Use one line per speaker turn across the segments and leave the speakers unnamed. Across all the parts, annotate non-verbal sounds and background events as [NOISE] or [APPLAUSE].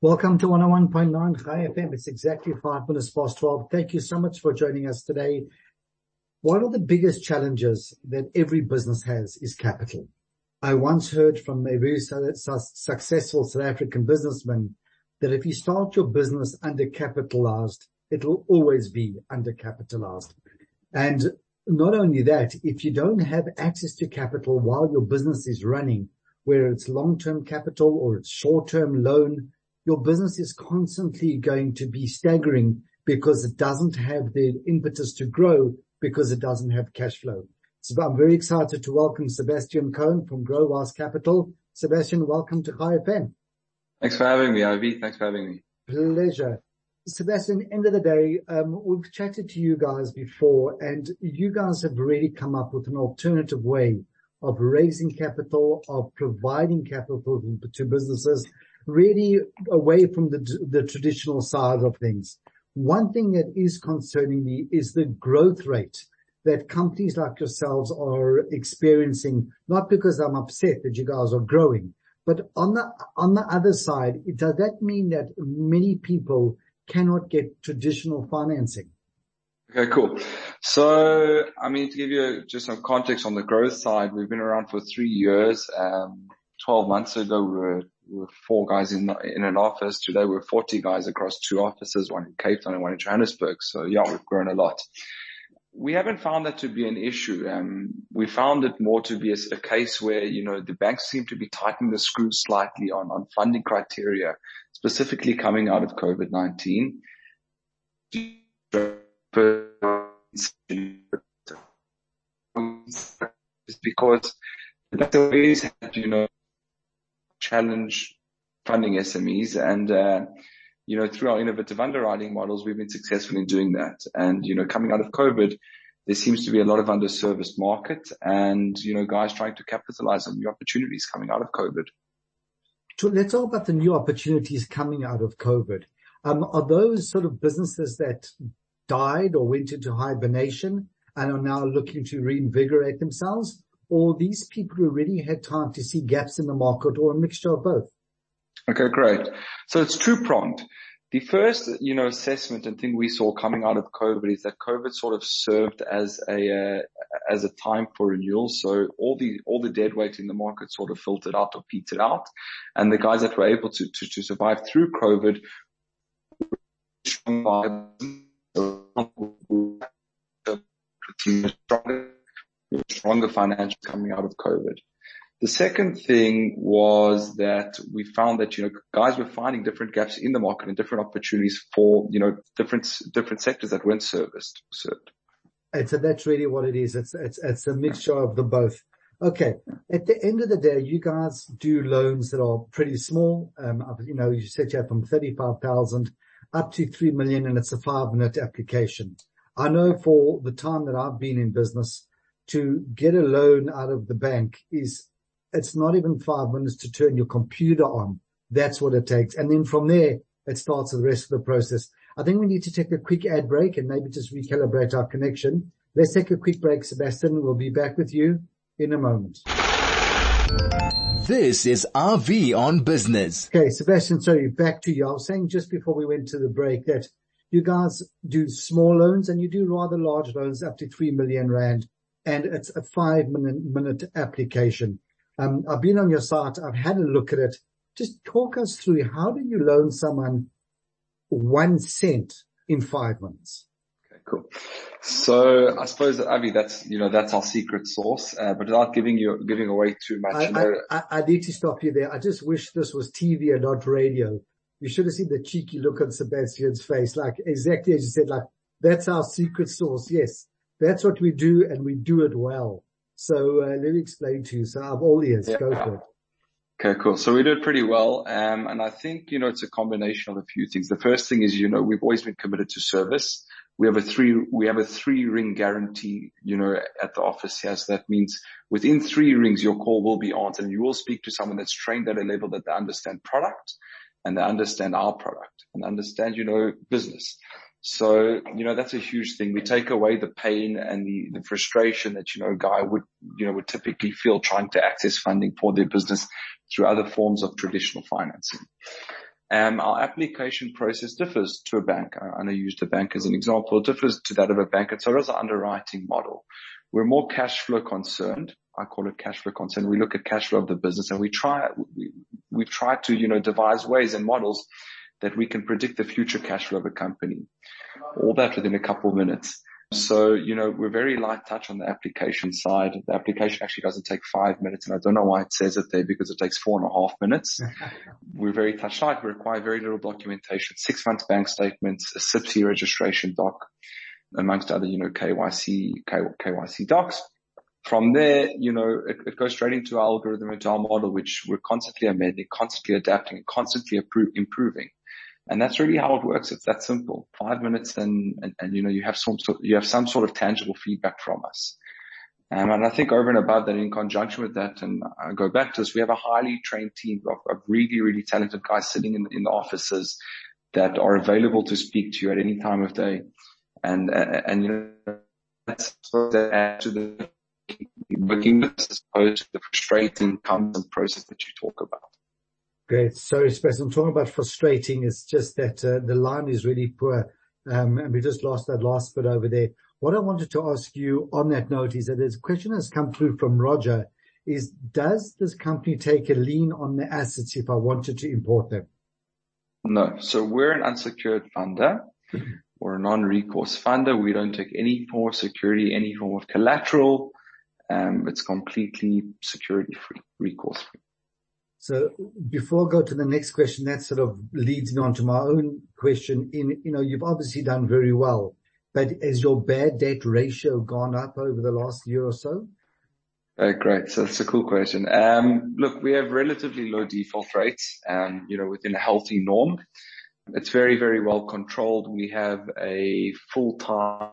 Welcome to 101.9 Chai FM. It's exactly five minutes past 12. Thank you so much for joining us today. One of the biggest challenges that every business has is capital. I once heard from a very successful South African businessman that if you start your business undercapitalized, it will always be undercapitalized. And not only that, if you don't have access to capital while your business is running, whether it's long-term capital or it's short-term loan, your business is constantly going to be staggering because it doesn't have the impetus to grow because it doesn't have cash flow. So I'm very excited to welcome Sebastian Cohen from GroWise Capital. Sebastian, welcome to Chai FM.
Thanks for having me, Avi. Thanks for having me.
Pleasure. Sebastian, end of the day, um, we've chatted to you guys before and you guys have really come up with an alternative way of raising capital, of providing capital to businesses really away from the, the traditional side of things. One thing that is concerning me is the growth rate that companies like yourselves are experiencing, not because I'm upset that you guys are growing, but on the, on the other side, does that mean that many people cannot get traditional financing?
Okay, cool. So, I mean, to give you just some context on the growth side, we've been around for three years. Um, 12 months ago, we were we were four guys in in an office. Today we're 40 guys across two offices, one in Cape Town and one in Johannesburg. So yeah, we've grown a lot. We haven't found that to be an issue. Um, we found it more to be a, a, case where, you know, the banks seem to be tightening the screws slightly on, on funding criteria, specifically coming out of COVID-19. Because that's always had, you know, challenge funding SMEs and, uh, you know, through our innovative underwriting models, we've been successful in doing that. And, you know, coming out of COVID, there seems to be a lot of underserviced market and, you know, guys trying to capitalize on new opportunities coming out of COVID.
So let's talk about the new opportunities coming out of COVID. Um, are those sort of businesses that died or went into hibernation and are now looking to reinvigorate themselves? Or these people who already had time to see gaps in the market or a mixture of both?
Okay, great. So it's two-pronged. The first, you know, assessment and thing we saw coming out of COVID is that COVID sort of served as a, uh, as a time for renewal. So all the, all the dead weight in the market sort of filtered out or petered out. And the guys that were able to, to, to survive through COVID stronger financials coming out of COVID. The second thing was that we found that, you know, guys were finding different gaps in the market and different opportunities for, you know, different, different sectors that weren't serviced.
So that's really what it is. It's, it's, it's a mixture of the both. Okay. At the end of the day, you guys do loans that are pretty small. Um, you know, you said you have from 35,000 up to 3 million and it's a five minute application. I know for the time that I've been in business, to get a loan out of the bank is it's not even five minutes to turn your computer on. That's what it takes. And then from there, it starts the rest of the process. I think we need to take a quick ad break and maybe just recalibrate our connection. Let's take a quick break, Sebastian. We'll be back with you in a moment.
This is Avi on business.
Okay, Sebastian, sorry, back to you. I was saying just before we went to the break that you guys do small loans and you do rather large loans up to three million rand and it's a five minute, minute application. Um, I've been on your site. I've had a look at it. Just talk us through how do you loan someone one cent in five minutes?
Okay, cool. So I suppose, Avi, that's, you know, that's our secret sauce, uh, but without giving you, giving away too much.
I,
you know,
I, I, need to stop you there. I just wish this was TV and not radio. You should have seen the cheeky look on Sebastian's face. Like exactly as you said, like that's our secret sauce. Yes. That's what we do and we do it well. So uh, let me explain to you. So I'm all ears. Yeah. Go for it.
Okay, cool. So we did pretty well. Um, and I think, you know, it's a combination of a few things. The first thing is, you know, we've always been committed to service. we have a three, we have a three ring guarantee, you know, at the office here. So that means within three rings, your call will be answered and you will speak to someone that's trained at a level that they understand product and they understand our product and understand, you know, business. So, you know, that's a huge thing. We take away the pain and the, the frustration that, you know, a guy would, you know, would typically feel trying to access funding for their business through other forms of traditional financing. Um, our application process differs to a bank. I, I used a bank as an example. It differs to that of a bank. And so does our underwriting model. We're more cash flow concerned. I call it cash flow concerned. We look at cash flow of the business and we try, we, we've tried to, you know, devise ways and models that we can predict the future cash flow of a company. All that within a couple of minutes. So, you know, we're very light touch on the application side. The application actually doesn't take five minutes and I don't know why it says it there because it takes four and a half minutes. [LAUGHS] we're very touch light. We require very little documentation, six months bank statements, a CIPC registration doc, amongst other, you know, KYC, KYC docs. From there, you know, it, it, goes straight into our algorithm, into our model, which we're constantly amending, constantly adapting, and constantly improving. And that's really how it works. It's that simple. Five minutes and, and, and you know, you have some sort, you have some sort of tangible feedback from us. Um, and I think over and above that, in conjunction with that, and I go back to this, we have a highly trained team of, of really, really talented guys sitting in, in the offices that are available to speak to you at any time of day. And, and, and you know, that's to the working as opposed to the frustrating constant process that you talk about.
Great. Sorry, Sebastian. I'm talking about frustrating. It's just that uh, the line is really poor. Um, and we just lost that last bit over there. What I wanted to ask you on that note is that a question has come through from Roger is does this company take a lien on the assets if I wanted to import them?
No. So we're an unsecured funder or a non-recourse funder. We don't take any form of security, any form of collateral. Um, it's completely security free, recourse free.
So before I go to the next question, that sort of leads me on to my own question. In, you know, you've obviously done very well, but has your bad debt ratio gone up over the last year or so?
Uh, great. So that's a cool question. Um, look, we have relatively low default rates, um, you know, within a healthy norm. It's very, very well controlled. We have a full-time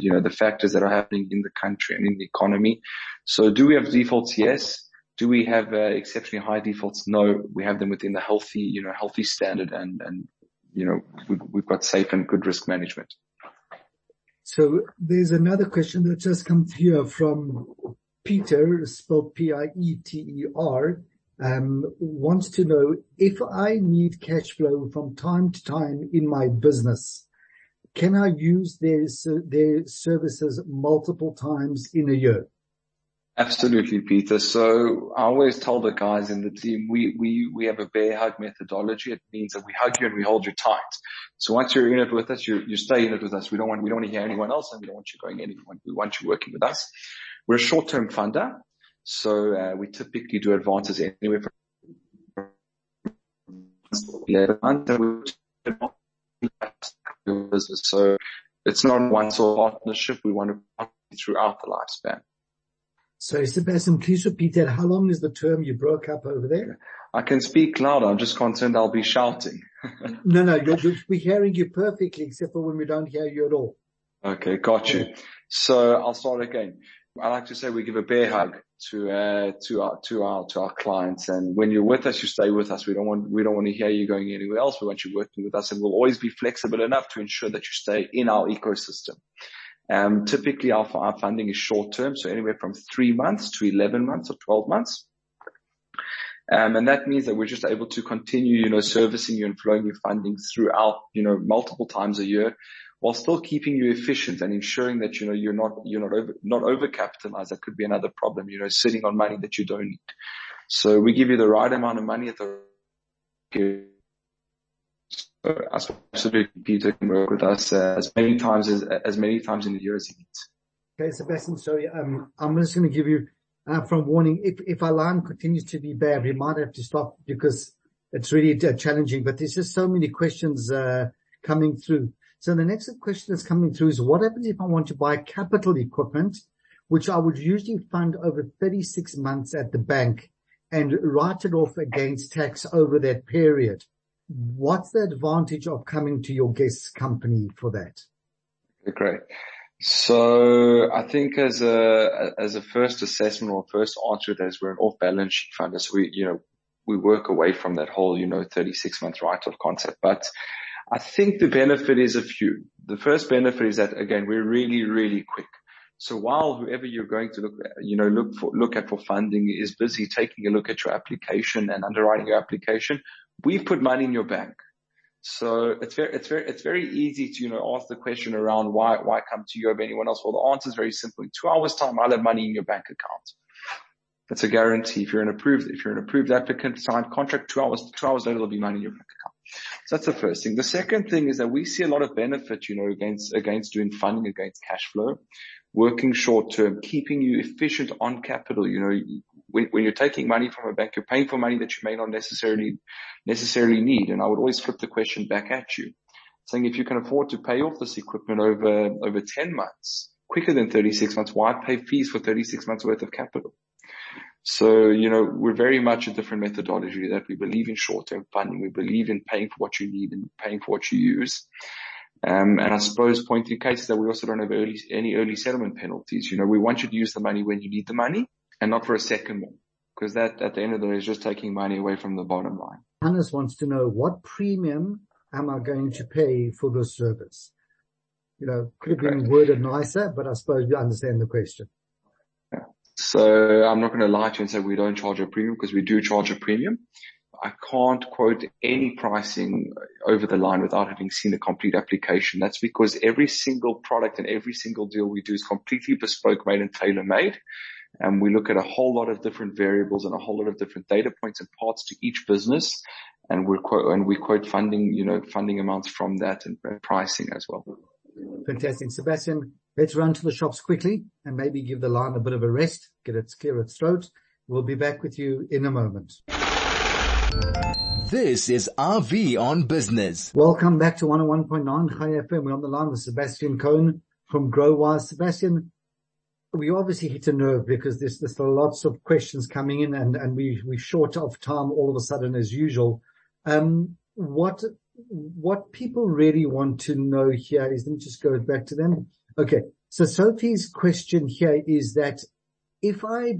you know, the factors that are happening in the country and in the economy. So do we have defaults? Yes. Do we have uh, exceptionally high defaults? No, we have them within the healthy, you know, healthy standard and, and, you know, we've, we've got safe and good risk management.
So there's another question that just come here from Peter, spelled P-I-E-T-E-R, um, wants to know if I need cash flow from time to time in my business, can I use their, their services multiple times in a year?
Absolutely, Peter. So I always tell the guys in the team, we, we, we have a bear hug methodology. It means that we hug you and we hold you tight. So once you're in it with us, you, you stay in it with us. We don't want, we don't want to hear anyone else and we don't want you going anywhere. We want you working with us. We're a short-term funder. So, uh, we typically do advances anywhere from 11 months. So it's not one of partnership. We want to partner throughout the lifespan.
So Sebastian, please repeat that. How long is the term you broke up over there?
I can speak louder. I'm just concerned I'll be shouting. [LAUGHS]
no, no, you're, you're, we're hearing you perfectly except for when we don't hear you at all.
Okay, got you. So I'll start again. I like to say we give a bear hug to uh, to our to our to our clients, and when you're with us, you stay with us. We don't want we don't want to hear you going anywhere else. We want you working with us, and we'll always be flexible enough to ensure that you stay in our ecosystem. Um, typically our, funding is short term, so anywhere from three months to 11 months or 12 months. Um, and that means that we're just able to continue, you know, servicing you and flowing you funding throughout, you know, multiple times a year while still keeping you efficient and ensuring that, you know, you're not, you're not over, not overcapitalized. That could be another problem, you know, sitting on money that you don't need. So we give you the right amount of money at the absolutely, Peter can work with us uh, as many times as as many times in the year as he needs.
Okay, Sebastian. Sorry, um, I'm just going to give you uh, from warning. If if our line continues to be bad, we might have to stop because it's really uh, challenging. But there's just so many questions uh, coming through. So the next question that's coming through is what happens if I want to buy capital equipment, which I would usually fund over 36 months at the bank and write it off against tax over that period. What's the advantage of coming to your guest's company for that?
Great. So I think as a as a first assessment or first answer to that is we're an off-balance sheet fund. So we, you know, we work away from that whole, you know, 36 month write-off concept. But I think the benefit is a few. The first benefit is that again, we're really, really quick. So while whoever you're going to look at, you know, look for, look at for funding is busy taking a look at your application and underwriting your application, we've put money in your bank. So it's very, it's very, it's very easy to, you know, ask the question around why, why come to you over anyone else? Well, the answer is very simple. In two hours time, I'll have money in your bank account. That's a guarantee. If you're an approved, if you're an approved applicant, signed contract, two hours, two hours later, there'll be money in your bank account. So that's the first thing. The second thing is that we see a lot of benefit, you know, against, against doing funding against cash flow working short term, keeping you efficient on capital. You know, when, when, you're taking money from a bank, you're paying for money that you may not necessarily, necessarily need. And I would always flip the question back at you saying if you can afford to pay off this equipment over, over 10 months, quicker than 36 months, why pay fees for 36 months worth of capital? So, you know, we're very much a different methodology that we believe in short-term funding. We believe in paying for what you need and paying for what you use. Um, and I suppose pointing cases that we also don't have early, any early settlement penalties. You know, we want you to use the money when you need the money and not for a second one. Because that at the end of the day is just taking money away from the bottom line.
Hannes wants to know what premium am I going to pay for this service? You know, could have been worded nicer, but I suppose you understand the question.
Yeah. So I'm not going to lie to you and say we don't charge a premium because we do charge a premium. I can't quote any pricing over the line without having seen a complete application. That's because every single product and every single deal we do is completely bespoke made and tailor made. And we look at a whole lot of different variables and a whole lot of different data points and parts to each business. And we quote, and we quote funding, you know, funding amounts from that and pricing as well.
Fantastic. Sebastian, let's run to the shops quickly and maybe give the line a bit of a rest, get it clear its throat. We'll be back with you in a moment.
This is Avi on Business.
Welcome back to 101.9 Chai FM. We're on the line with Sebastian Cohen from GroWise. Sebastian, we obviously hit a nerve because there's, there's lots of questions coming in and, and we, we're short of time all of a sudden as usual. Um, what, what people really want to know here is, let me just go back to them. Okay. So Sophie's question here is that if I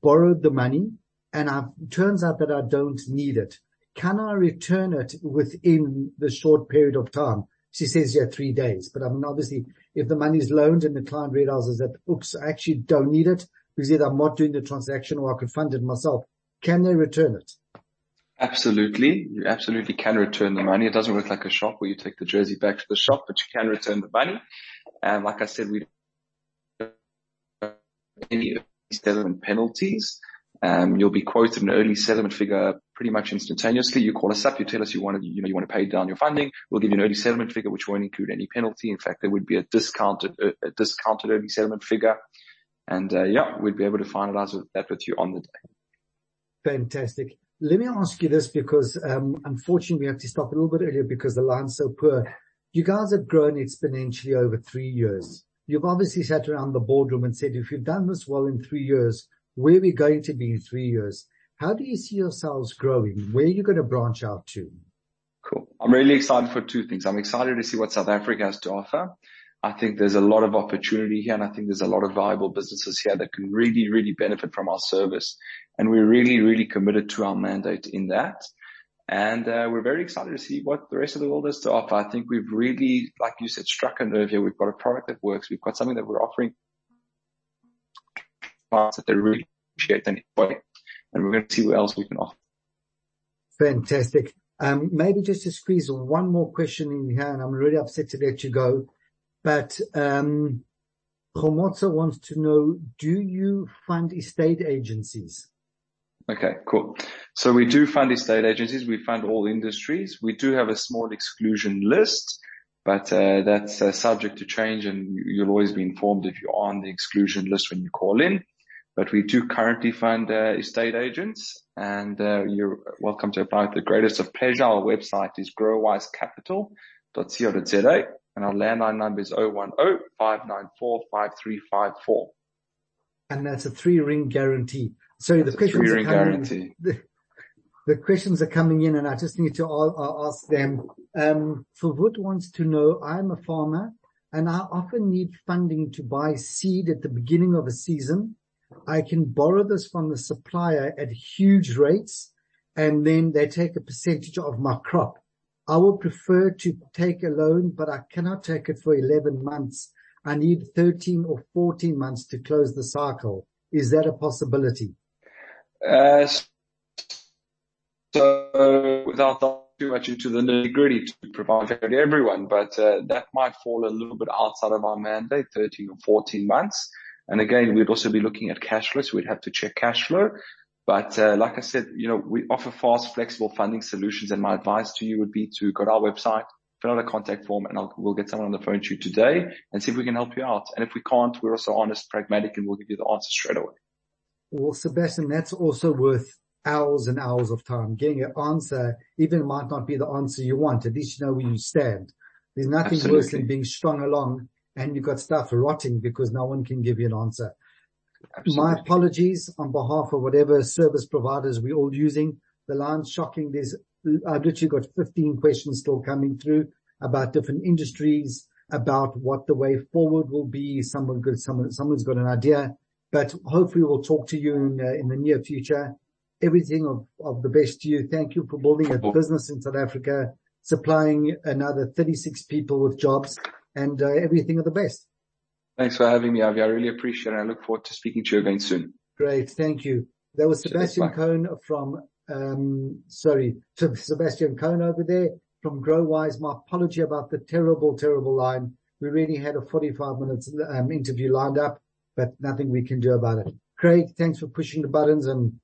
borrowed the money and it turns out that I don't need it, can I return it within the short period of time? She says, yeah, three days. But I mean, obviously, if the money is loaned and the client realizes that, oops, I actually don't need it because either I'm not doing the transaction or I could fund it myself, can they return it?
Absolutely. You absolutely can return the money. It doesn't work like a shop where you take the jersey back to the shop, but you can return the money. And like I said, we don't have any settlement penalties. Um, you'll be quoted an early settlement figure pretty much instantaneously. You call us up, you tell us you want to, you know, you want to pay down your funding. We'll give you an early settlement figure, which won't include any penalty. In fact, there would be a discounted, a discounted early settlement figure. And, uh, yeah, we'd be able to finalize that with you on the day.
Fantastic. Let me ask you this because, um, unfortunately we have to stop a little bit earlier because the line's so poor. You guys have grown exponentially over three years. You've obviously sat around the boardroom and said, if you've done this well in three years, where we're going to be in three years? How do you see yourselves growing? Where are you going to branch out to?
Cool. I'm really excited for two things. I'm excited to see what South Africa has to offer. I think there's a lot of opportunity here and I think there's a lot of viable businesses here that can really, really benefit from our service. And we're really, really committed to our mandate in that. And uh, we're very excited to see what the rest of the world has to offer. I think we've really, like you said, struck a nerve here. We've got a product that works. We've got something that we're offering that they really appreciate anyway. And we're going to see what else we can offer.
Fantastic. Um, maybe just to squeeze one more question in here, and I'm really upset to let you go, but, um, wants to know, do you fund estate agencies?
Okay, cool. So we do fund estate agencies. We fund all industries. We do have a small exclusion list, but uh, that's uh, subject to change and you'll always be informed if you're on the exclusion list when you call in but we do currently fund uh, estate agents and uh, you're welcome to apply with the greatest of pleasure. Our website is growwisecapital.co.za and our landline number is 010-594-5354.
And that's a three ring guarantee. Sorry, the questions are coming in. The, the, questions are coming in and I just need to ask them. Um, Wood wants to know, I'm a farmer and I often need funding to buy seed at the beginning of a season. I can borrow this from the supplier at huge rates and then they take a percentage of my crop. I would prefer to take a loan, but I cannot take it for 11 months. I need 13 or 14 months to close the cycle. Is that a possibility?
Uh, so without too much into the nitty gritty to provide value to everyone, but uh, that might fall a little bit outside of our mandate, 13 or 14 months. And again, we'd also be looking at cash flow, so we'd have to check cash flow. But uh, like I said, you know, we offer fast, flexible funding solutions, and my advice to you would be to go to our website, fill out a contact form, and we'll get someone on the phone to you today and see if we can help you out. And if we can't, we're also honest, pragmatic, and we'll give you the answer straight away.
Well, Sebastian, that's also worth hours and hours of time. Getting an answer, even might not be the answer you want. At least you know where you stand. There's nothing worse than being strung along and you've got stuff rotting because no one can give you an answer. Absolutely. My apologies on behalf of whatever service providers we're all using. The line's shocking. There's, I've literally got 15 questions still coming through about different industries, about what the way forward will be. Someone good, someone, someone's got an idea, but hopefully we'll talk to you in, uh, in the near future. Everything of, of the best to you. Thank you for building a business in South Africa, supplying another 36 people with jobs and uh, everything of the best.
Thanks for having me, Avi. I really appreciate it. I look forward to speaking to you again soon.
Great. Thank you. That was Sebastian Cohn from, um, sorry, [LAUGHS] Sebastian Cohn over there from GroWise. My apology about the terrible, terrible line. We really had a 45 minutes um, interview lined up, but nothing we can do about it. Craig, thanks for pushing the buttons and,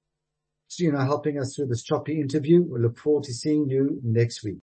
you know, helping us through this choppy interview. We look forward to seeing you next week.